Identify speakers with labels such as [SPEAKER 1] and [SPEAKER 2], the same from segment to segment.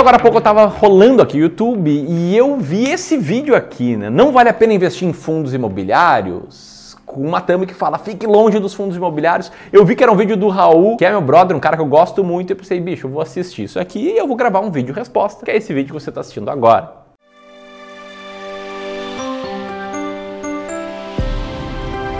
[SPEAKER 1] Então agora há pouco eu tava rolando aqui o YouTube e eu vi esse vídeo aqui, né? Não vale a pena investir em fundos imobiliários? Com uma thumb que fala, fique longe dos fundos imobiliários. Eu vi que era um vídeo do Raul, que é meu brother, um cara que eu gosto muito, e eu pensei, bicho, eu vou assistir isso aqui e eu vou gravar um vídeo resposta, que é esse vídeo que você está assistindo agora.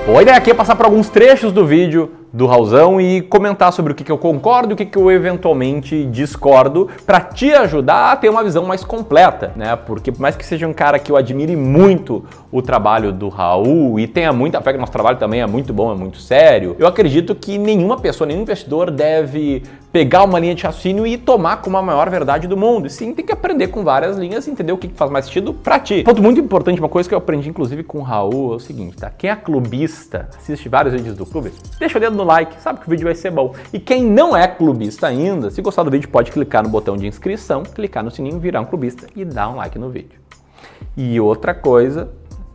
[SPEAKER 1] Bom, a ideia aqui é passar por alguns trechos do vídeo do Raulzão e comentar sobre o que, que eu concordo e o que, que eu eventualmente discordo para te ajudar a ter uma visão mais completa, né? Porque por mais que seja um cara que eu admire muito o trabalho do Raul e tenha muita fé que nosso trabalho também é muito bom, é muito sério, eu acredito que nenhuma pessoa, nenhum investidor deve pegar uma linha de raciocínio e tomar como a maior verdade do mundo. E sim, tem que aprender com várias linhas e entender o que faz mais sentido para ti. Ponto muito importante, uma coisa que eu aprendi inclusive com o Raul é o seguinte, tá? Quem é clubista, assiste vários vídeos do clube, deixa o dedo no like, sabe que o vídeo vai ser bom. E quem não é clubista ainda, se gostar do vídeo, pode clicar no botão de inscrição, clicar no sininho, virar um clubista e dar um like no vídeo. E outra coisa,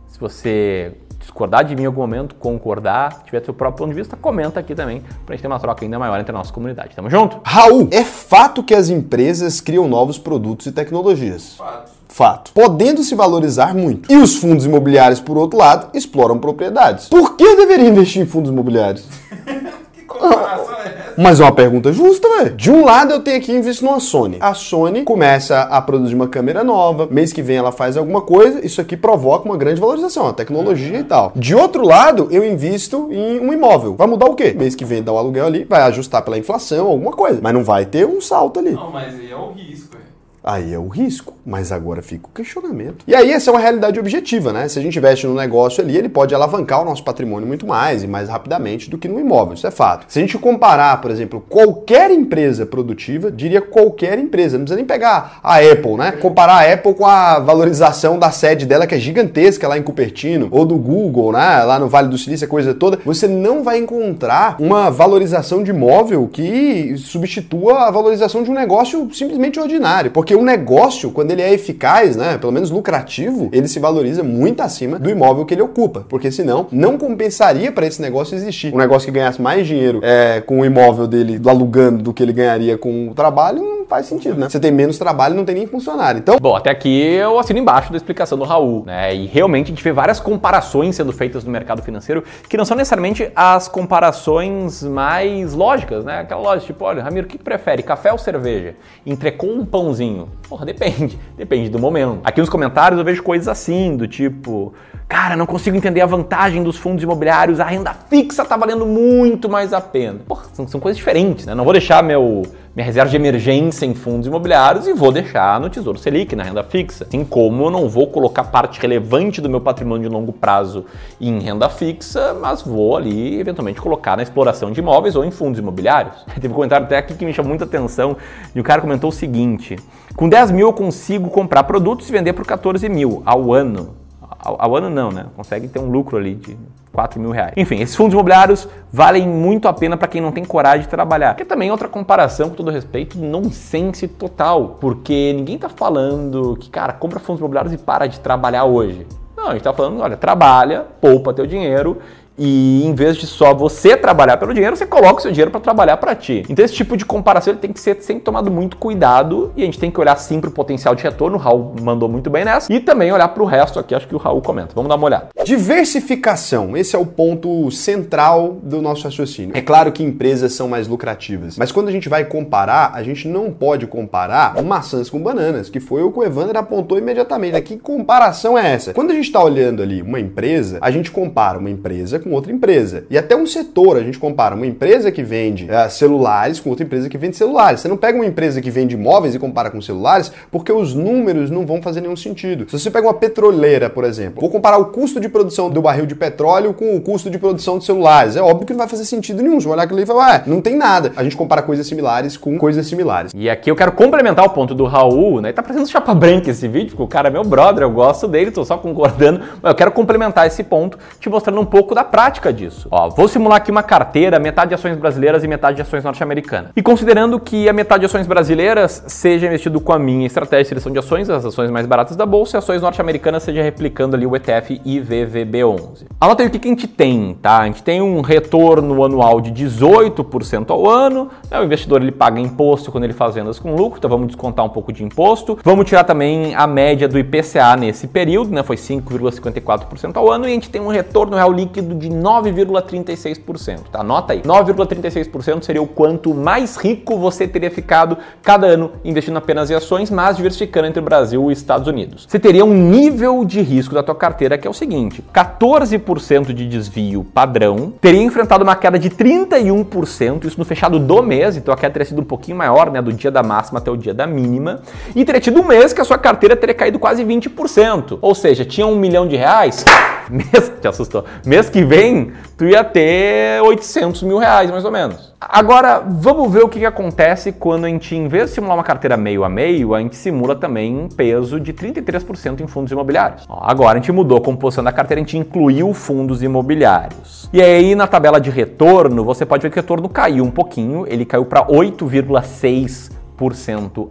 [SPEAKER 1] se você discordar de mim em algum momento, concordar, tiver seu próprio ponto de vista, comenta aqui também, pra gente ter uma troca ainda maior entre a nossa comunidade. Tamo junto?
[SPEAKER 2] Raul, é fato que as empresas criam novos produtos e tecnologias.
[SPEAKER 3] Fato.
[SPEAKER 2] Fato. Podendo se valorizar muito. E os fundos imobiliários, por outro lado, exploram propriedades. Por que eu deveria investir em fundos imobiliários?
[SPEAKER 3] Que comparação é essa?
[SPEAKER 2] Mas é uma pergunta justa, velho. De um lado eu tenho aqui invisto numa Sony. A Sony começa a produzir uma câmera nova, mês que vem ela faz alguma coisa, isso aqui provoca uma grande valorização, a tecnologia e tal. De outro lado, eu invisto em um imóvel. Vai mudar o quê? Mês que vem dá o aluguel ali, vai ajustar pela inflação, alguma coisa. Mas não vai ter um salto ali.
[SPEAKER 3] Não, mas aí é o risco. é.
[SPEAKER 2] Aí é o risco, mas agora fica o questionamento. E aí essa é uma realidade objetiva, né? Se a gente investe no negócio ali, ele pode alavancar o nosso patrimônio muito mais e mais rapidamente do que no imóvel, isso é fato. Se a gente comparar, por exemplo, qualquer empresa produtiva, diria qualquer empresa, não precisa nem pegar a Apple, né? Comparar a Apple com a valorização da sede dela que é gigantesca lá em Cupertino, ou do Google, né? Lá no Vale do Silício, a coisa toda, você não vai encontrar uma valorização de imóvel que substitua a valorização de um negócio simplesmente ordinário, porque um negócio, quando ele é eficaz, né, pelo menos lucrativo, ele se valoriza muito acima do imóvel que ele ocupa, porque senão não compensaria para esse negócio existir. Um negócio que ganhasse mais dinheiro é, com o imóvel dele alugando do que ele ganharia com o trabalho, faz sentido, né? Você tem menos trabalho, não tem nem funcionário. Então,
[SPEAKER 1] Bom, até aqui eu assino embaixo da explicação do Raul, né? E realmente a gente vê várias comparações sendo feitas no mercado financeiro que não são necessariamente as comparações mais lógicas, né? Aquela lógica, tipo, olha, Ramiro, o que prefere, café ou cerveja? Entrecou um pãozinho? Porra, depende, depende do momento. Aqui nos comentários eu vejo coisas assim, do tipo, cara, não consigo entender a vantagem dos fundos imobiliários, a renda fixa tá valendo muito mais a pena. Porra, são, são coisas diferentes, né? Não vou deixar meu minha reserva de emergência em fundos imobiliários e vou deixar no Tesouro Selic, na renda fixa. Assim como eu não vou colocar parte relevante do meu patrimônio de longo prazo em renda fixa, mas vou ali eventualmente colocar na exploração de imóveis ou em fundos imobiliários. Teve um comentário até aqui que me chamou muita atenção e o cara comentou o seguinte: com 10 mil eu consigo comprar produtos e vender por 14 mil ao ano. Ao, ao ano não, né? Consegue ter um lucro ali de 4 mil reais. Enfim, esses fundos imobiliários valem muito a pena para quem não tem coragem de trabalhar. Que também é outra comparação, com todo respeito, nonsense total. Porque ninguém tá falando que, cara, compra fundos imobiliários e para de trabalhar hoje. Não, a gente tá falando, olha, trabalha, poupa teu dinheiro e em vez de só você trabalhar pelo dinheiro, você coloca o seu dinheiro para trabalhar para ti. Então esse tipo de comparação ele tem que ser sempre tomado muito cuidado e a gente tem que olhar sim para o potencial de retorno. O Raul mandou muito bem nessa e também olhar para o resto aqui. Acho que o Raul comenta. Vamos dar uma olhada.
[SPEAKER 2] Diversificação, esse é o ponto central do nosso raciocínio. É claro que empresas são mais lucrativas, mas quando a gente vai comparar, a gente não pode comparar maçãs com bananas, que foi o que o Evander apontou imediatamente. Que comparação é essa? Quando a gente está olhando ali uma empresa, a gente compara uma empresa com outra empresa. E até um setor, a gente compara uma empresa que vende eh, celulares com outra empresa que vende celulares. Você não pega uma empresa que vende imóveis e compara com celulares, porque os números não vão fazer nenhum sentido. Se você pega uma petroleira, por exemplo, vou comparar o custo de produção do barril de petróleo com o custo de produção de celulares. É óbvio que não vai fazer sentido nenhum. Você vai olhar aquilo e falar, ué, não tem nada. A gente compara coisas similares com coisas similares.
[SPEAKER 1] E aqui eu quero complementar o ponto do Raul, né? Tá parecendo chapa branca esse vídeo, porque o cara é meu brother, eu gosto dele, tô só concordando, mas eu quero complementar esse ponto, te mostrando um pouco da prática disso. Ó, vou simular aqui uma carteira, metade de ações brasileiras e metade de ações norte-americanas. E considerando que a metade de ações brasileiras seja investido com a minha estratégia de seleção de ações, as ações mais baratas da bolsa, e ações norte-americanas seja replicando ali o ETF IVVB11. Anota aí o que, que a gente tem, tá? A gente tem um retorno anual de 18% ao ano, né? o investidor ele paga imposto quando ele faz vendas com lucro, então vamos descontar um pouco de imposto. Vamos tirar também a média do IPCA nesse período, né? Foi 5,54% ao ano e a gente tem um retorno real líquido de 9,36%, tá? Anota aí. 9,36% seria o quanto mais rico você teria ficado cada ano investindo apenas em ações, mas diversificando entre o Brasil e Estados Unidos. Você teria um nível de risco da tua carteira que é o seguinte: 14% de desvio padrão, teria enfrentado uma queda de 31%, isso no fechado do mês, então a queda teria sido um pouquinho maior, né, do dia da máxima até o dia da mínima, e teria tido um mês que a sua carteira teria caído quase 20%, ou seja, tinha um milhão de reais, mês, te assustou, mês que vem tu ia ter 800 mil reais mais ou menos. Agora, vamos ver o que, que acontece quando a gente, em vez de simular uma carteira meio a meio, a gente simula também um peso de 33% em fundos imobiliários. Ó, agora a gente mudou a composição da carteira, a gente incluiu fundos imobiliários. E aí, na tabela de retorno, você pode ver que o retorno caiu um pouquinho, ele caiu para 8,6%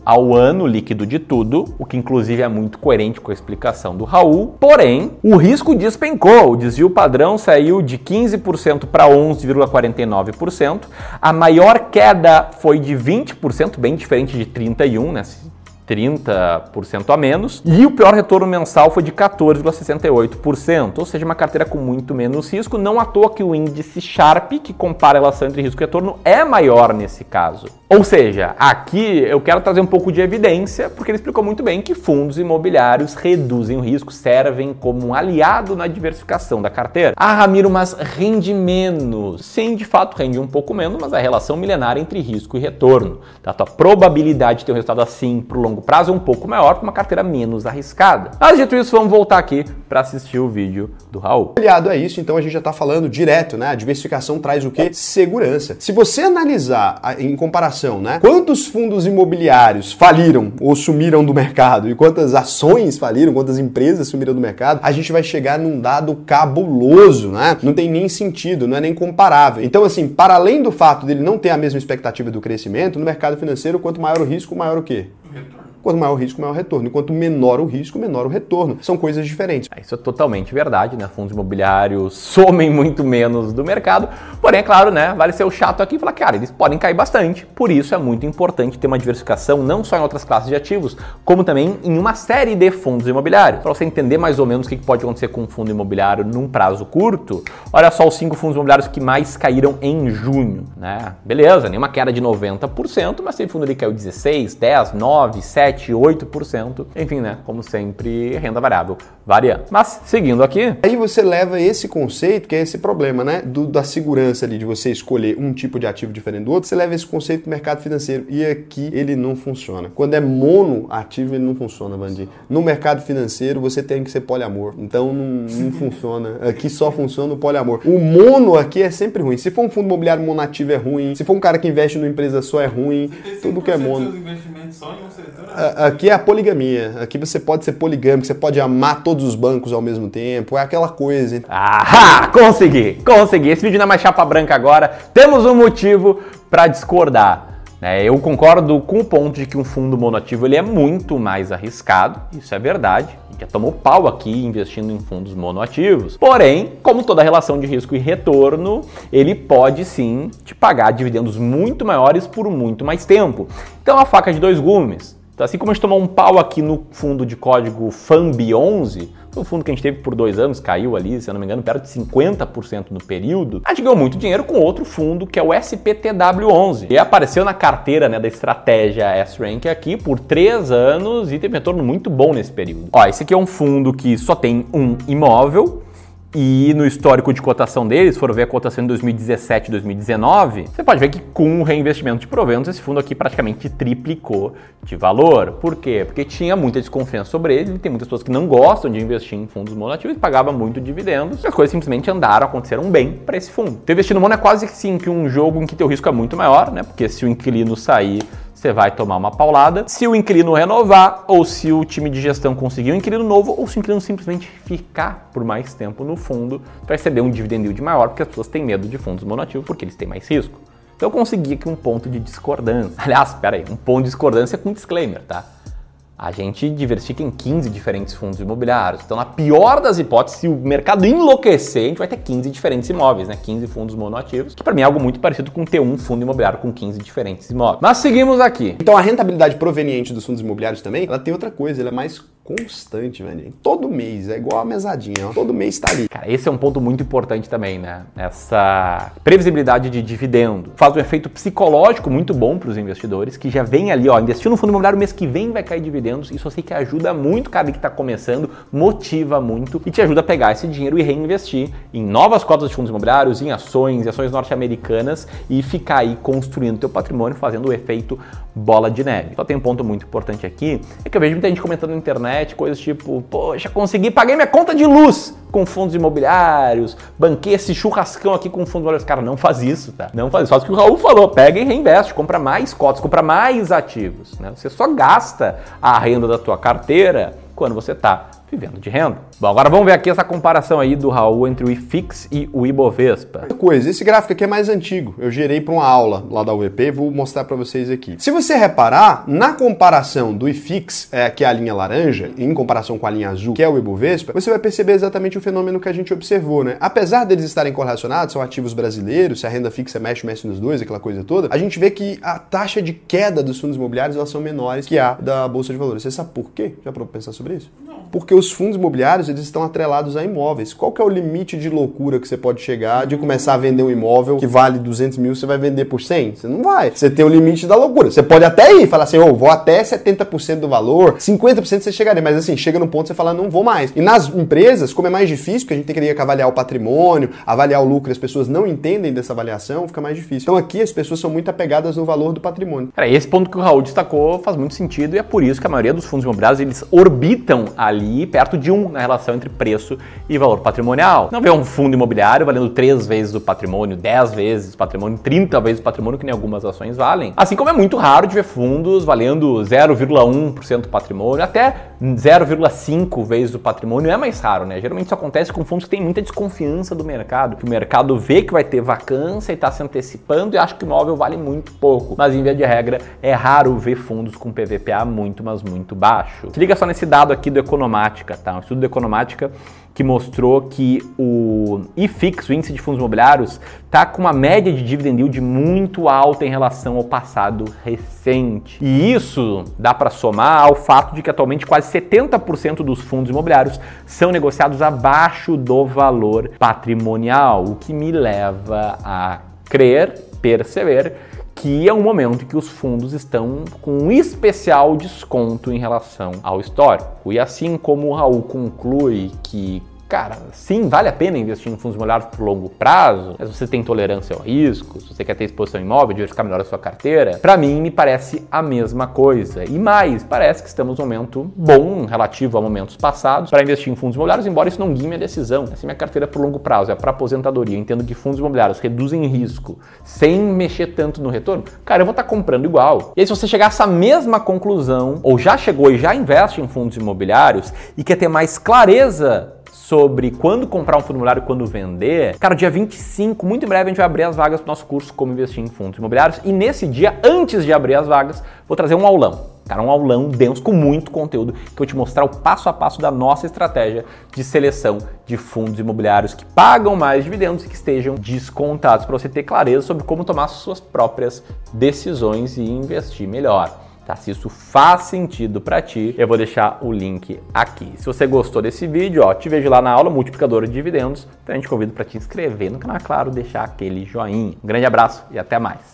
[SPEAKER 1] ao ano líquido de tudo, o que inclusive é muito coerente com a explicação do Raul. Porém, o risco despencou, o desvio padrão saiu de 15% para 11,49%. A maior queda foi de 20%, bem diferente de 31, né? 30% a menos. E o pior retorno mensal foi de 14,68%, ou seja, uma carteira com muito menos risco. Não à toa que o índice Sharp, que compara a relação entre risco e retorno, é maior nesse caso. Ou seja, aqui eu quero trazer um pouco de evidência, porque ele explicou muito bem que fundos imobiliários reduzem o risco, servem como um aliado na diversificação da carteira. Ah, Ramiro, mas rende menos. Sim, de fato, rende um pouco menos, mas a relação milenar entre risco e retorno. Tá? A tua probabilidade de ter um resultado assim pro longo prazo é um pouco maior para uma carteira menos arriscada. Mas dito isso, vamos voltar aqui para assistir o vídeo do Raul.
[SPEAKER 2] Aliado a isso, então a gente já está falando direto, né? A diversificação traz o que? Segurança. Se você analisar em comparação, né? Quantos fundos imobiliários faliram ou sumiram do mercado e quantas ações faliram, quantas empresas sumiram do mercado, a gente vai chegar num dado cabuloso, né? Não tem nem sentido, não é nem comparável. Então, assim, para além do fato dele não ter a mesma expectativa do crescimento, no mercado financeiro, quanto maior o risco, maior o quê? Quanto maior o risco, maior o retorno. Enquanto menor o risco, menor o retorno. São coisas diferentes.
[SPEAKER 1] Isso é totalmente verdade, né? Fundos imobiliários somem muito menos do mercado. Porém, é claro, né? Vale ser o chato aqui e falar, cara, eles podem cair bastante. Por isso é muito importante ter uma diversificação não só em outras classes de ativos, como também em uma série de fundos imobiliários. Para você entender mais ou menos o que pode acontecer com um fundo imobiliário num prazo curto, olha só os cinco fundos imobiliários que mais caíram em junho, né? Beleza, nenhuma queda de 90%, mas tem fundo ali que caiu 16, 10, 9, 7, 7, 8%. Enfim, né? Como sempre, renda variável variando. Mas, seguindo aqui.
[SPEAKER 2] Aí você leva esse conceito, que é esse problema, né? Do, da segurança ali, de você escolher um tipo de ativo diferente do outro, você leva esse conceito para o mercado financeiro. E aqui ele não funciona. Quando é mono ativo, ele não funciona, Vandir. No mercado financeiro, você tem que ser poliamor. Então não, não funciona. Aqui só funciona o poliamor. O mono aqui é sempre ruim. Se for um fundo imobiliário monativo é ruim. Se for um cara que investe numa empresa só é ruim. Tudo que é mono. Só em um setor, aqui é a poligamia. Aqui você pode ser poligâmico, você pode amar todos os bancos ao mesmo tempo. É aquela coisa.
[SPEAKER 1] Ah, consegui! Consegui! Esse vídeo não é mais chapa branca agora. Temos um motivo para discordar. Né? Eu concordo com o ponto de que um fundo monoativo ele é muito mais arriscado, isso é verdade. Já tomou pau aqui investindo em fundos monoativos. Porém, como toda relação de risco e retorno, ele pode sim te pagar dividendos muito maiores por muito mais tempo. Então, a faca de dois gumes. Então, assim como a gente tomou um pau aqui no fundo de código FAMB11, o fundo que a gente teve por dois anos caiu ali, se eu não me engano, perto de 50% no período. A gente ganhou muito dinheiro com outro fundo que é o SPTW11. E apareceu na carteira né, da estratégia S-Rank aqui por três anos e teve um retorno muito bom nesse período. Ó, esse aqui é um fundo que só tem um imóvel, e no histórico de cotação deles, foram ver a cotação em 2017 e 2019, você pode ver que com o reinvestimento de proventos, esse fundo aqui praticamente triplicou de valor. Por quê? Porque tinha muita desconfiança sobre ele, tem muitas pessoas que não gostam de investir em fundos monoativos pagavam muito dividendos, e as coisas simplesmente andaram, aconteceram bem para esse fundo. Então investir no mono é quase assim que um jogo em que teu risco é muito maior, né? Porque se o inquilino sair, você vai tomar uma paulada. Se o inquilino renovar, ou se o time de gestão conseguir um inquilino novo, ou se o inquilino simplesmente ficar por mais tempo no fundo, vai receber um dividend yield maior, porque as pessoas têm medo de fundos monoativos, porque eles têm mais risco. Então eu consegui aqui um ponto de discordância. Aliás, espera aí, um ponto de discordância com disclaimer, tá? A gente diversifica em 15 diferentes fundos imobiliários. Então, na pior das hipóteses, se o mercado enlouquecer, a gente vai ter 15 diferentes imóveis, né? 15 fundos monoativos, que para mim é algo muito parecido com ter um fundo imobiliário com 15 diferentes imóveis. Mas seguimos aqui.
[SPEAKER 2] Então a rentabilidade proveniente dos fundos imobiliários também, ela tem outra coisa, ela é mais constante, velho. Todo mês, é igual a mesadinha, ó. todo mês tá ali.
[SPEAKER 1] Cara, esse é um ponto muito importante também, né? Essa previsibilidade de dividendo faz um efeito psicológico muito bom para os investidores que já vem ali, ó, investir no fundo imobiliário mês que vem vai cair dividendos. Isso eu sei que ajuda muito cara que está começando, motiva muito e te ajuda a pegar esse dinheiro e reinvestir em novas cotas de fundos imobiliários, em ações, em ações norte-americanas e ficar aí construindo teu patrimônio, fazendo o efeito bola de neve. Só tem um ponto muito importante aqui, é que eu vejo muita gente comentando na internet coisas tipo, poxa, consegui, paguei minha conta de luz com fundos imobiliários, banquei esse churrascão aqui com fundos imobiliários. Cara, não faz isso, tá? Não faz isso. Faz o que o Raul falou, pega e reinveste, compra mais cotas, compra mais ativos, né? Você só gasta a renda da tua carteira quando você está vivendo de renda. Bom, agora vamos ver aqui essa comparação aí do Raul entre o IFIX e o Ibovespa.
[SPEAKER 2] Coisa, esse gráfico aqui é mais antigo. Eu gerei para uma aula lá da UEP, vou mostrar para vocês aqui. Se você reparar, na comparação do IFIX, é, que é a linha laranja, em comparação com a linha azul, que é o Ibovespa, você vai perceber exatamente o fenômeno que a gente observou, né? Apesar deles estarem correlacionados, são ativos brasileiros, se a renda fixa mexe, mexe nos dois, aquela coisa toda, a gente vê que a taxa de queda dos fundos imobiliários elas são menores que a da Bolsa de Valores. Você sabe por quê? Já para pensar sobre isso? Não. Porque os fundos imobiliários eles estão atrelados a imóveis. Qual que é o limite de loucura que você pode chegar de começar a vender um imóvel que vale 200 mil, você vai vender por 100? Você não vai. Você tem o limite da loucura. Você pode até ir, falar assim, oh, vou até 70% do valor, 50% você chegaria, mas assim, chega no ponto você fala, não vou mais. E nas empresas, como é mais difícil, porque a gente teria que avaliar o patrimônio, avaliar o lucro, as pessoas não entendem dessa avaliação, fica mais difícil. Então aqui as pessoas são muito apegadas no valor do patrimônio.
[SPEAKER 1] Cara, esse ponto que o Raul destacou faz muito sentido e é por isso que a maioria dos fundos imobiliários eles orbitam ali perto de um na relação entre preço e valor patrimonial. Não vê um fundo imobiliário valendo 3 vezes o patrimônio, 10 vezes o patrimônio, 30 vezes o patrimônio, que nem algumas ações valem. Assim como é muito raro de ver fundos valendo 0,1% do patrimônio, até 0,5 vezes o patrimônio é mais raro, né? Geralmente isso acontece com fundos que têm muita desconfiança do mercado, que o mercado vê que vai ter vacância e está se antecipando e acha que o imóvel vale muito pouco. Mas em via de regra, é raro ver fundos com PVPA muito, mas muito baixo. Se liga só nesse dado aqui do Economática, tá? Um estudo do Economática que mostrou que o IFIX, o índice de fundos imobiliários, está com uma média de dividend yield muito alta em relação ao passado recente. E isso dá para somar ao fato de que atualmente quase 70% dos fundos imobiliários são negociados abaixo do valor patrimonial, o que me leva a crer, perceber que é um momento que os fundos estão com um especial desconto em relação ao histórico. E assim como o Raul conclui que cara, sim, vale a pena investir em fundos imobiliários por longo prazo, mas você tem tolerância ao risco, se você quer ter exposição imóvel, diversificar melhor a sua carteira, para mim me parece a mesma coisa. E mais, parece que estamos num momento bom relativo a momentos passados para investir em fundos imobiliários, embora isso não guie minha decisão. Se minha carteira por longo prazo é para aposentadoria, eu entendo que fundos imobiliários reduzem risco sem mexer tanto no retorno, cara, eu vou estar tá comprando igual. E aí, se você chegar a essa mesma conclusão, ou já chegou e já investe em fundos imobiliários e quer ter mais clareza sobre quando comprar um fundo imobiliário e quando vender, cara, dia 25, muito em breve, a gente vai abrir as vagas do nosso curso Como Investir em Fundos Imobiliários. E nesse dia, antes de abrir as vagas, vou trazer um aulão. Cara, um aulão denso com muito conteúdo que eu vou te mostrar o passo a passo da nossa estratégia de seleção de fundos imobiliários que pagam mais dividendos e que estejam descontados para você ter clareza sobre como tomar suas próprias decisões e investir melhor. Tá? Se isso faz sentido para ti, eu vou deixar o link aqui. Se você gostou desse vídeo, ó, te vejo lá na aula multiplicadora de dividendos. Então a gente convido para te inscrever no canal, claro, deixar aquele joinha. Um grande abraço e até mais.